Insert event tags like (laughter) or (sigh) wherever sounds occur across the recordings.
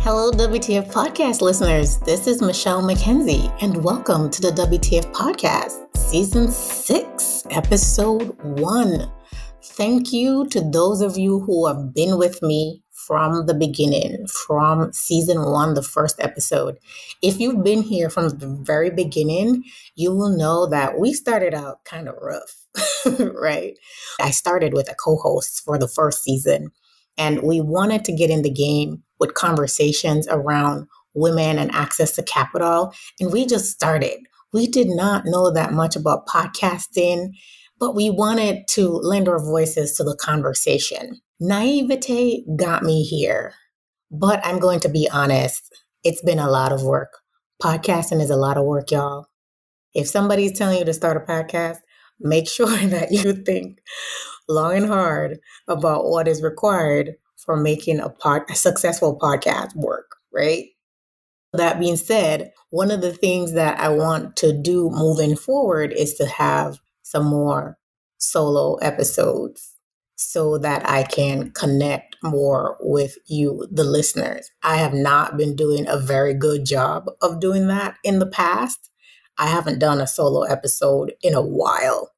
Hello, WTF Podcast listeners. This is Michelle McKenzie, and welcome to the WTF Podcast, Season 6, Episode 1. Thank you to those of you who have been with me from the beginning, from Season 1, the first episode. If you've been here from the very beginning, you will know that we started out kind of rough, (laughs) right? I started with a co host for the first season, and we wanted to get in the game with conversations around women and access to capital. And we just started. We did not know that much about podcasting, but we wanted to lend our voices to the conversation. Naivete got me here, but I'm going to be honest, it's been a lot of work. Podcasting is a lot of work, y'all. If somebody's telling you to start a podcast, make (laughs) sure that you think long and hard about what is required for making a pod, a successful podcast work, right? That being said, one of the things that I want to do moving forward is to have some more solo episodes so that I can connect more with you, the listeners. I have not been doing a very good job of doing that in the past. I haven't done a solo episode in a while.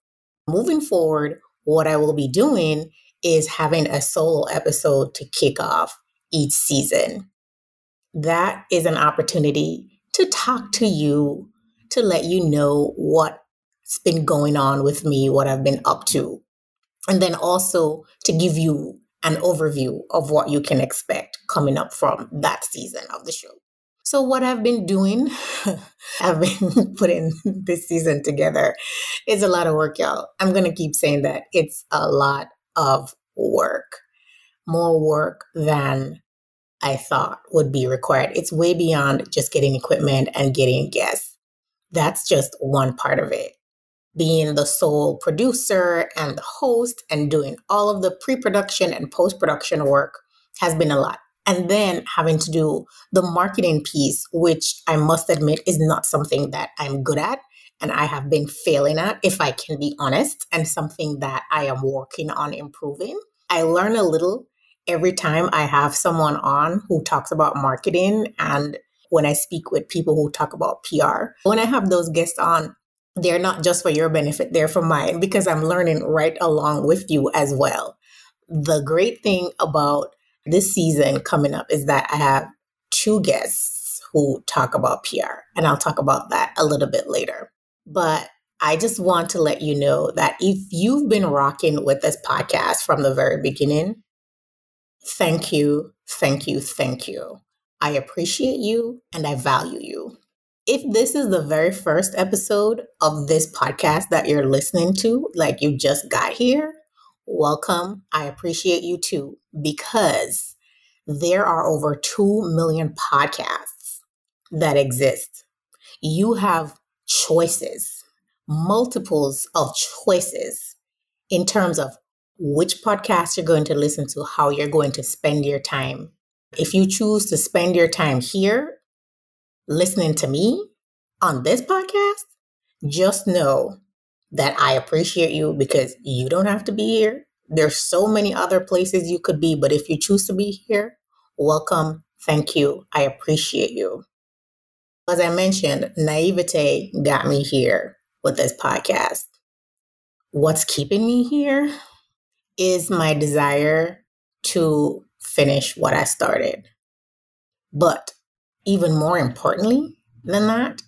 Moving forward, what I will be doing is having a solo episode to kick off each season. That is an opportunity to talk to you, to let you know what's been going on with me, what I've been up to, and then also to give you an overview of what you can expect coming up from that season of the show. So, what I've been doing, (laughs) I've been (laughs) putting this season together. It's a lot of work, y'all. I'm going to keep saying that. It's a lot of work, more work than I thought would be required. It's way beyond just getting equipment and getting guests. That's just one part of it. Being the sole producer and the host and doing all of the pre production and post production work has been a lot. And then having to do the marketing piece, which I must admit is not something that I'm good at and I have been failing at, if I can be honest, and something that I am working on improving. I learn a little every time I have someone on who talks about marketing and when I speak with people who talk about PR. When I have those guests on, they're not just for your benefit, they're for mine because I'm learning right along with you as well. The great thing about this season coming up is that I have two guests who talk about PR, and I'll talk about that a little bit later. But I just want to let you know that if you've been rocking with this podcast from the very beginning, thank you, thank you, thank you. I appreciate you and I value you. If this is the very first episode of this podcast that you're listening to, like you just got here, welcome. I appreciate you too, because there are over 2 million podcasts that exist. You have choices, multiples of choices in terms of which podcast you're going to listen to, how you're going to spend your time. If you choose to spend your time here listening to me on this podcast, just know that I appreciate you because you don't have to be here. There's so many other places you could be, but if you choose to be here, welcome. Thank you. I appreciate you. As I mentioned, naivete got me here with this podcast. What's keeping me here is my desire to finish what I started. But even more importantly than that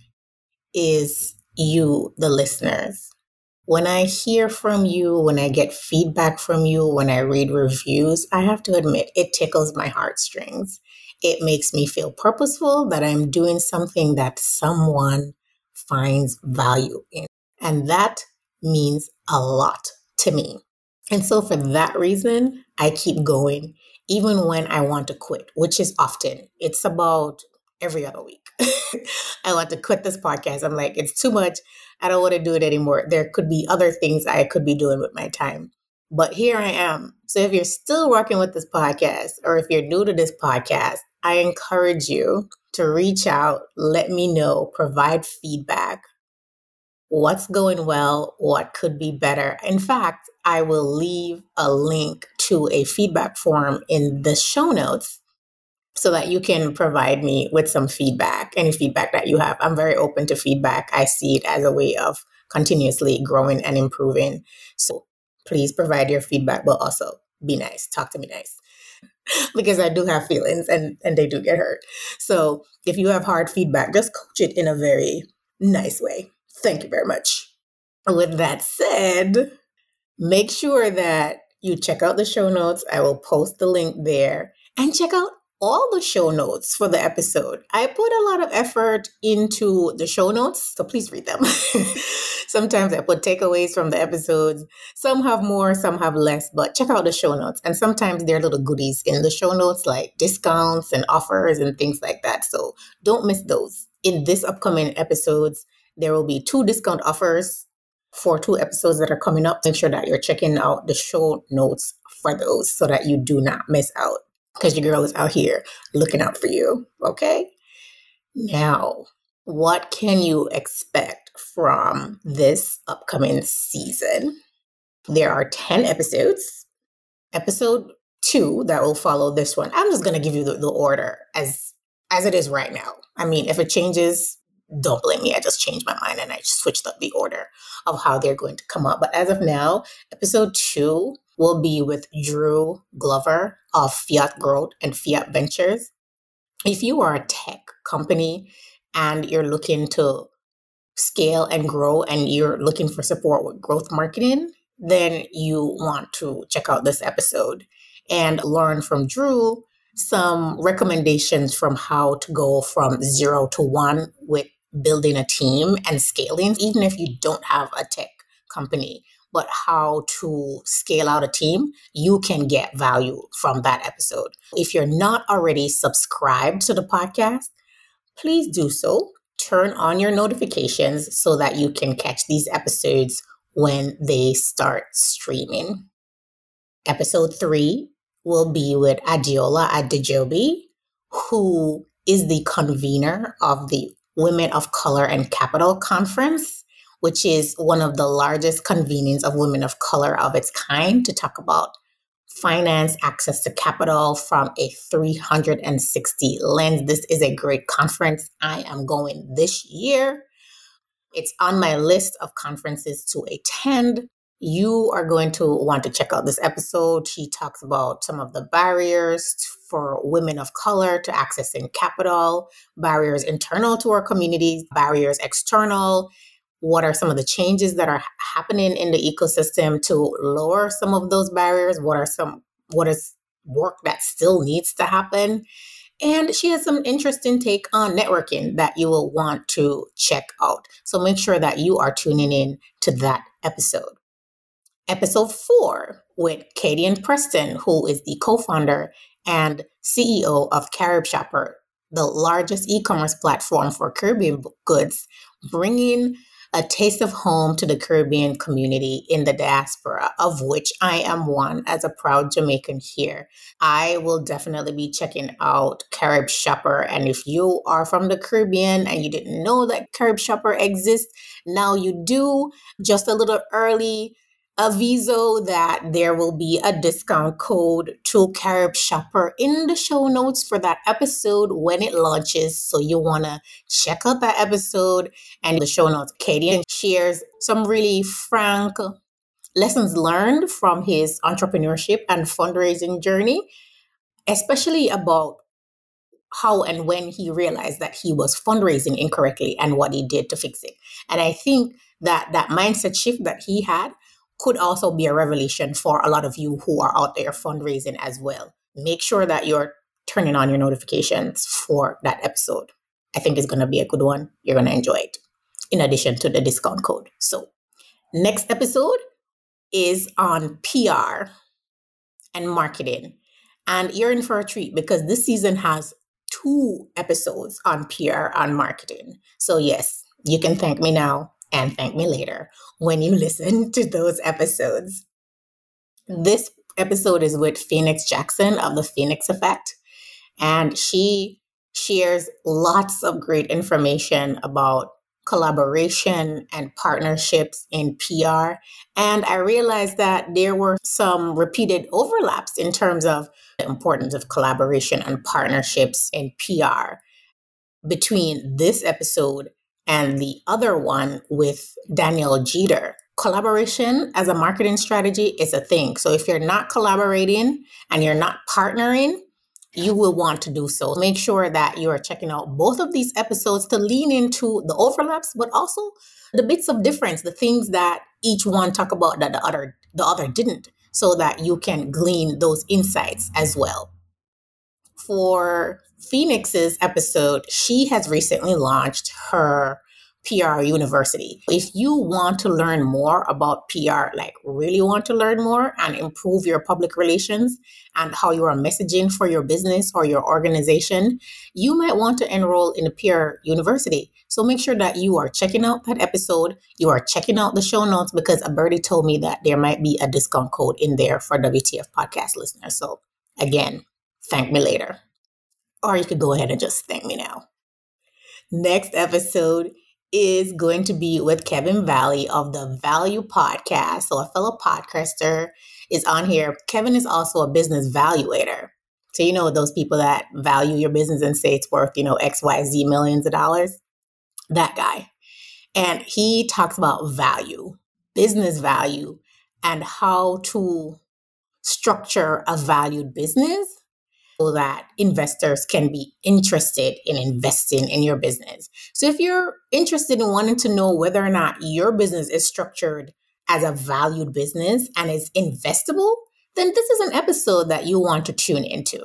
is you, the listeners. When I hear from you, when I get feedback from you, when I read reviews, I have to admit it tickles my heartstrings. It makes me feel purposeful that I'm doing something that someone finds value in. And that means a lot to me. And so, for that reason, I keep going even when I want to quit, which is often. It's about every other week. (laughs) I want to quit this podcast. I'm like, it's too much. I don't want to do it anymore. There could be other things I could be doing with my time. But here I am. So if you're still working with this podcast or if you're new to this podcast, I encourage you to reach out, let me know, provide feedback. What's going well? What could be better? In fact, I will leave a link to a feedback form in the show notes so that you can provide me with some feedback, any feedback that you have. I'm very open to feedback. I see it as a way of continuously growing and improving. So please provide your feedback, but also be nice. Talk to me nice. (laughs) because I do have feelings and, and they do get hurt. So if you have hard feedback, just coach it in a very nice way. Thank you very much. With that said, make sure that you check out the show notes. I will post the link there and check out all the show notes for the episode. I put a lot of effort into the show notes, so please read them. (laughs) sometimes I put takeaways from the episodes. Some have more, some have less, but check out the show notes. And sometimes there are little goodies in the show notes like discounts and offers and things like that. So don't miss those. In this upcoming episodes, there will be two discount offers for two episodes that are coming up. Make sure that you're checking out the show notes for those so that you do not miss out because your girl is out here looking out for you. Okay. Now, what can you expect from this upcoming season? There are 10 episodes. Episode two that will follow this one. I'm just going to give you the, the order as as it is right now. I mean, if it changes, don't blame me. I just changed my mind and I switched up the order of how they're going to come up. But as of now, episode two will be with Drew Glover of Fiat Growth and Fiat Ventures. If you are a tech company and you're looking to scale and grow and you're looking for support with growth marketing, then you want to check out this episode and learn from Drew some recommendations from how to go from zero to one with building a team and scaling, even if you don't have a tech company but how to scale out a team, you can get value from that episode. If you're not already subscribed to the podcast, please do so. Turn on your notifications so that you can catch these episodes when they start streaming. Episode three will be with Adiola Adejobi, who is the convener of the Women of Color and Capital Conference which is one of the largest convenings of women of color of its kind to talk about finance, access to capital from a 360 lens. This is a great conference. I am going this year. It's on my list of conferences to attend. You are going to want to check out this episode. She talks about some of the barriers for women of color to accessing capital, barriers internal to our communities, barriers external, what are some of the changes that are happening in the ecosystem to lower some of those barriers? What are some what is work that still needs to happen? And she has some interesting take on networking that you will want to check out. So make sure that you are tuning in to that episode episode four with katie and preston who is the co-founder and ceo of carib shopper the largest e-commerce platform for caribbean goods bringing a taste of home to the Caribbean community in the diaspora, of which I am one as a proud Jamaican here. I will definitely be checking out Carib Shopper. And if you are from the Caribbean and you didn't know that Carib Shopper exists, now you do. Just a little early aviso that there will be a discount code to Carib Shopper in the show notes for that episode when it launches. So you want to check out that episode and the show notes. Katie shares some really frank lessons learned from his entrepreneurship and fundraising journey, especially about how and when he realized that he was fundraising incorrectly and what he did to fix it. And I think that that mindset shift that he had could also be a revelation for a lot of you who are out there fundraising as well. Make sure that you're turning on your notifications for that episode. I think it's going to be a good one. You're going to enjoy it, in addition to the discount code. So, next episode is on PR and marketing. And you're in for a treat because this season has two episodes on PR and marketing. So, yes, you can thank me now and thank me later when you listen (laughs) to those episodes. This episode is with Phoenix Jackson of the Phoenix Effect, and she shares lots of great information about collaboration and partnerships in PR. And I realized that there were some repeated overlaps in terms of the importance of collaboration and partnerships in PR between this episode and the other one with Danielle Jeter. Collaboration as a marketing strategy is a thing. So if you're not collaborating and you're not partnering, you will want to do so. Make sure that you are checking out both of these episodes to lean into the overlaps, but also the bits of difference, the things that each one talk about that the other the other didn't, so that you can glean those insights as well. For Phoenix's episode, she has recently launched her PR University. If you want to learn more about PR, like really want to learn more and improve your public relations and how you are messaging for your business or your organization, you might want to enroll in a PR University. So make sure that you are checking out that episode, you are checking out the show notes because a birdie told me that there might be a discount code in there for WTF podcast listeners. So again, thank me later. Or you could go ahead and just thank me now. Next episode is going to be with Kevin Valley of the Value Podcast. So, a fellow podcaster is on here. Kevin is also a business valuator. So, you know, those people that value your business and say it's worth, you know, XYZ millions of dollars? That guy. And he talks about value, business value, and how to structure a valued business so that investors can be interested in investing in your business. So if you're interested in wanting to know whether or not your business is structured as a valued business and is investable, then this is an episode that you want to tune into.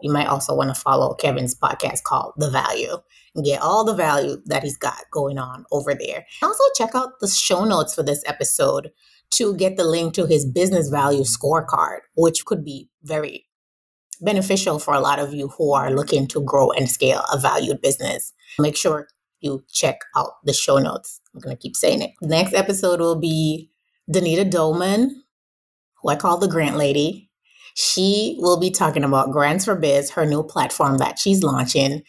You might also want to follow Kevin's podcast called The Value and get all the value that he's got going on over there. Also, check out the show notes for this episode to get the link to his business value scorecard, which could be very beneficial for a lot of you who are looking to grow and scale a valued business. Make sure you check out the show notes. I'm going to keep saying it. Next episode will be Danita Dolman, who I call the Grant Lady. She will be talking about Grants for Biz, her new platform that she's launching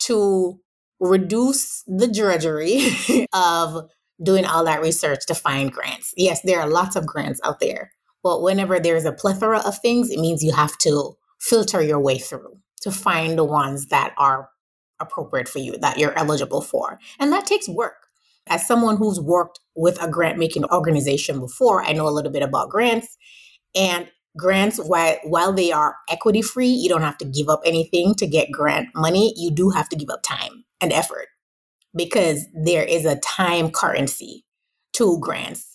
to reduce the drudgery (laughs) of doing all that research to find grants. Yes, there are lots of grants out there, but whenever there's a plethora of things, it means you have to filter your way through to find the ones that are appropriate for you, that you're eligible for. And that takes work. As someone who's worked with a grant making organization before, I know a little bit about grants. And grants, while, while they are equity free, you don't have to give up anything to get grant money. You do have to give up time and effort because there is a time currency to grants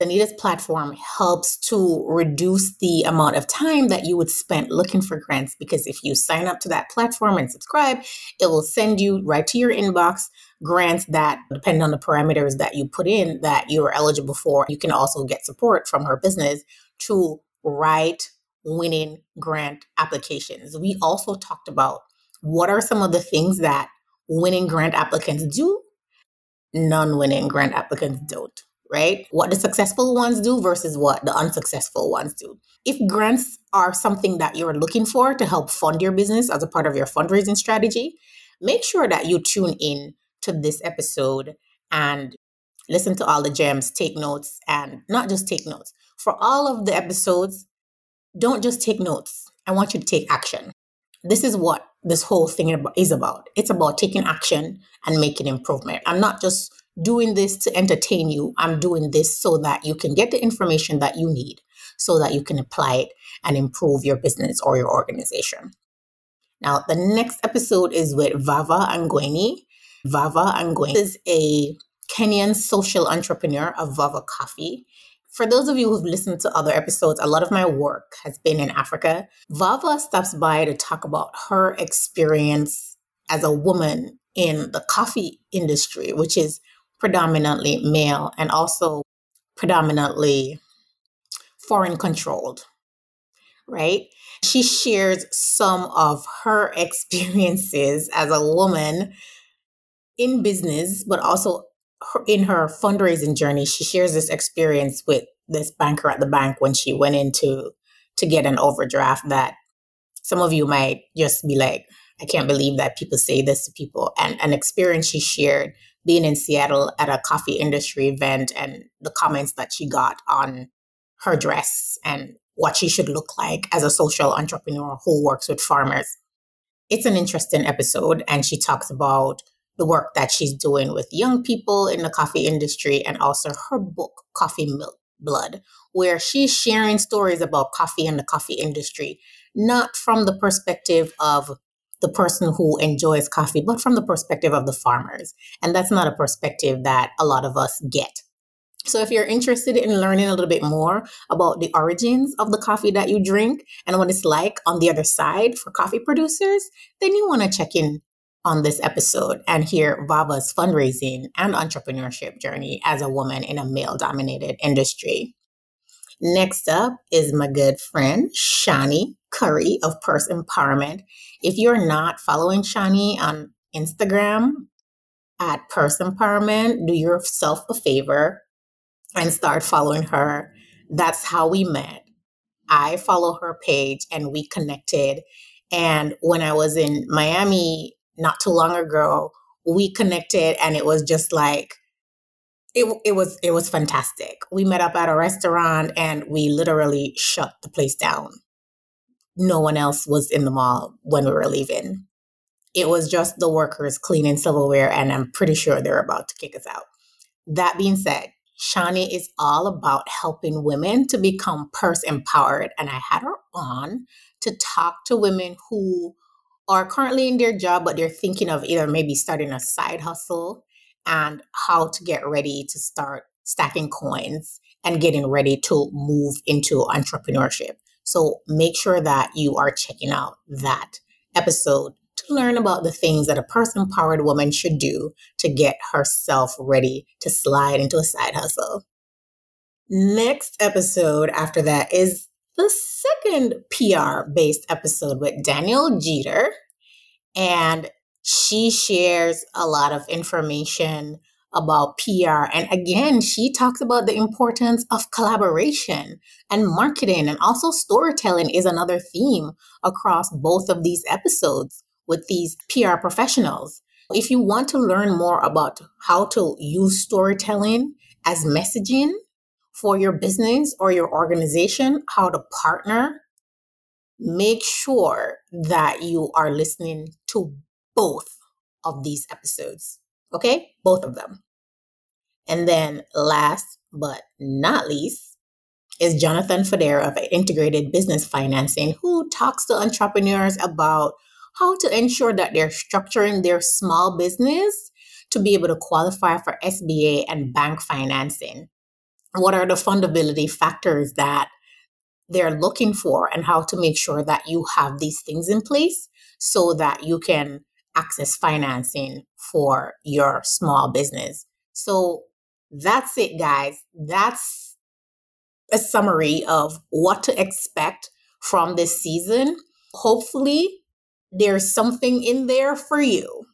Danita's platform helps to reduce the amount of time that you would spend looking for grants because if you sign up to that platform and subscribe, it will send you right to your inbox grants that depend on the parameters that you put in that you're eligible for. You can also get support from her business to write winning grant applications. We also talked about what are some of the things that winning grant applicants do, non winning grant applicants don't right? What the successful ones do versus what the unsuccessful ones do. If grants are something that you're looking for to help fund your business as a part of your fundraising strategy, make sure that you tune in to this episode and listen to all the gems, take notes, and not just take notes. For all of the episodes, don't just take notes. I want you to take action. This is what this whole thing is about. It's about taking action and making improvement. I'm not just doing this to entertain you. I'm doing this so that you can get the information that you need so that you can apply it and improve your business or your organization. Now, the next episode is with Vava Angwenyi. Vava Angwenyi is a Kenyan social entrepreneur of Vava Coffee. For those of you who've listened to other episodes, a lot of my work has been in Africa. Vava stops by to talk about her experience as a woman in the coffee industry, which is predominantly male and also predominantly foreign controlled, right? She shares some of her (laughs) experiences as a woman in business, but also in her fundraising journey. She shares this experience with this banker at the bank when she went into to get an overdraft that some of you might just be like, I can't believe that people say this to people. And an experience she shared being in Seattle at a coffee industry event and the comments that she got on her dress and what she should look like as a social entrepreneur who works with farmers. It's an interesting episode, and she talks about the work that she's doing with young people in the coffee industry and also her book, Coffee Milk Blood, where she's sharing stories about coffee and the coffee industry, not from the perspective of the person who enjoys coffee, but from the perspective of the farmers. And that's not a perspective that a lot of us get. So, if you're interested in learning a little bit more about the origins of the coffee that you drink and what it's like on the other side for coffee producers, then you want to check in on this episode and hear Vava's fundraising and entrepreneurship journey as a woman in a male dominated industry. Next up is my good friend, Shani Curry of Purse Empowerment. If you're not following Shani on Instagram at Purse Empowerment, do yourself a favor and start following her. That's how we met. I follow her page and we connected. And when I was in Miami not too long ago, we connected and it was just like it, it was it was fantastic. We met up at a restaurant and we literally shut the place down. No one else was in the mall when we were leaving. It was just the workers cleaning silverware, and I'm pretty sure they're about to kick us out. That being said, Shani is all about helping women to become purse empowered. And I had her on to talk to women who are currently in their job, but they're thinking of either maybe starting a side hustle and how to get ready to start stacking coins and getting ready to move into entrepreneurship. So make sure that you are checking out that episode to learn about the things that a purse empowered woman should do to get herself ready to slide into a side hustle. Next episode after that is the second PR based episode with Danielle Jeter. And she shares a lot of information about PR. And again, she talks about the importance of collaboration and marketing, and also storytelling is another theme across both of these episodes with these PR professionals. If you want to learn more about how to use storytelling as messaging for your business or your organization, how to partner, make sure that you are listening to both of these episodes. Okay? Both of them. And then last but not least is Jonathan Federa of Integrated Business Financing, who talks to entrepreneurs about how to ensure that they're structuring their small business to be able to qualify for SBA and bank financing. What are the fundability factors that they're looking for, and how to make sure that you have these things in place so that you can access financing for your small business. So that's it, guys. That's a summary of what to expect from this season. Hopefully, there's something in there for you.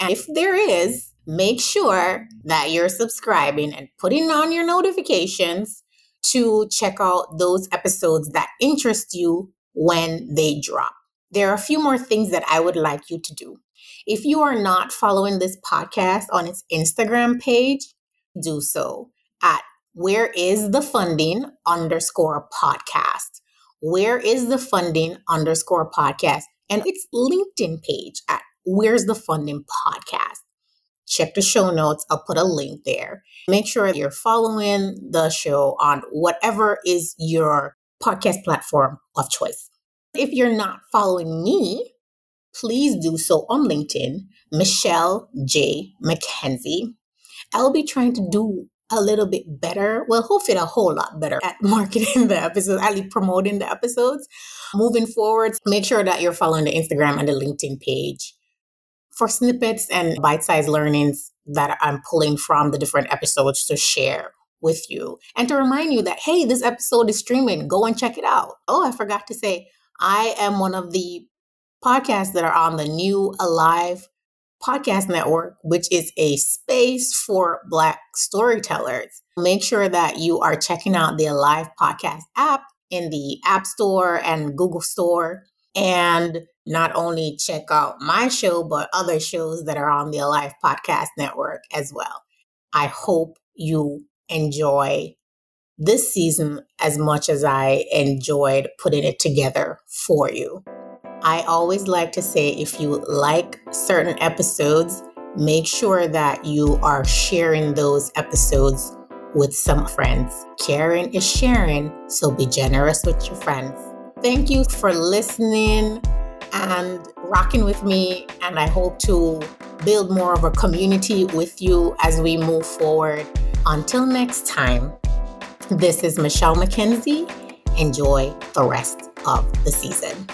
And if there is, make sure that you're subscribing and putting on your notifications to check out those episodes that interest you when they drop. There are a few more things that I would like you to do. If you are not following this podcast on its Instagram page, do so at where is the funding underscore podcast. Where is the funding underscore podcast? and its LinkedIn page at Where's the Funding Podcast. Check the show notes. I'll put a link there. Make sure you're following the show on whatever is your podcast platform of choice. If you're not following me, please do so on LinkedIn, Michelle J. McKenzie. I'll be trying to do a little bit better. Well, hopefully a whole lot better at (laughs) marketing the episodes, at least promoting the episodes. Moving forward, make sure that you're following the Instagram and the LinkedIn page for snippets and bite-sized learnings that I'm pulling from the different episodes to share with you and to remind you that hey, this episode is streaming. Go and check it out. Oh, I forgot to say, I am one of the podcasts that are on the new Alive Podcast Network, which is a space for Black storytellers. Make sure that you are checking out the Alive Podcast app in the App Store and Google Store and not only check out my show, but other shows that are on the Alive Podcast Network as well. I hope you enjoy this season as much as I enjoyed putting it together for you. I always like to say if you like certain episodes, make sure that you are sharing those episodes with some friends. Caring is sharing, so be generous with your friends. Thank you for listening and rocking with me, and I hope to build more of a community with you as we move forward. Until next time, this is Michelle McKenzie. Enjoy the rest of the season.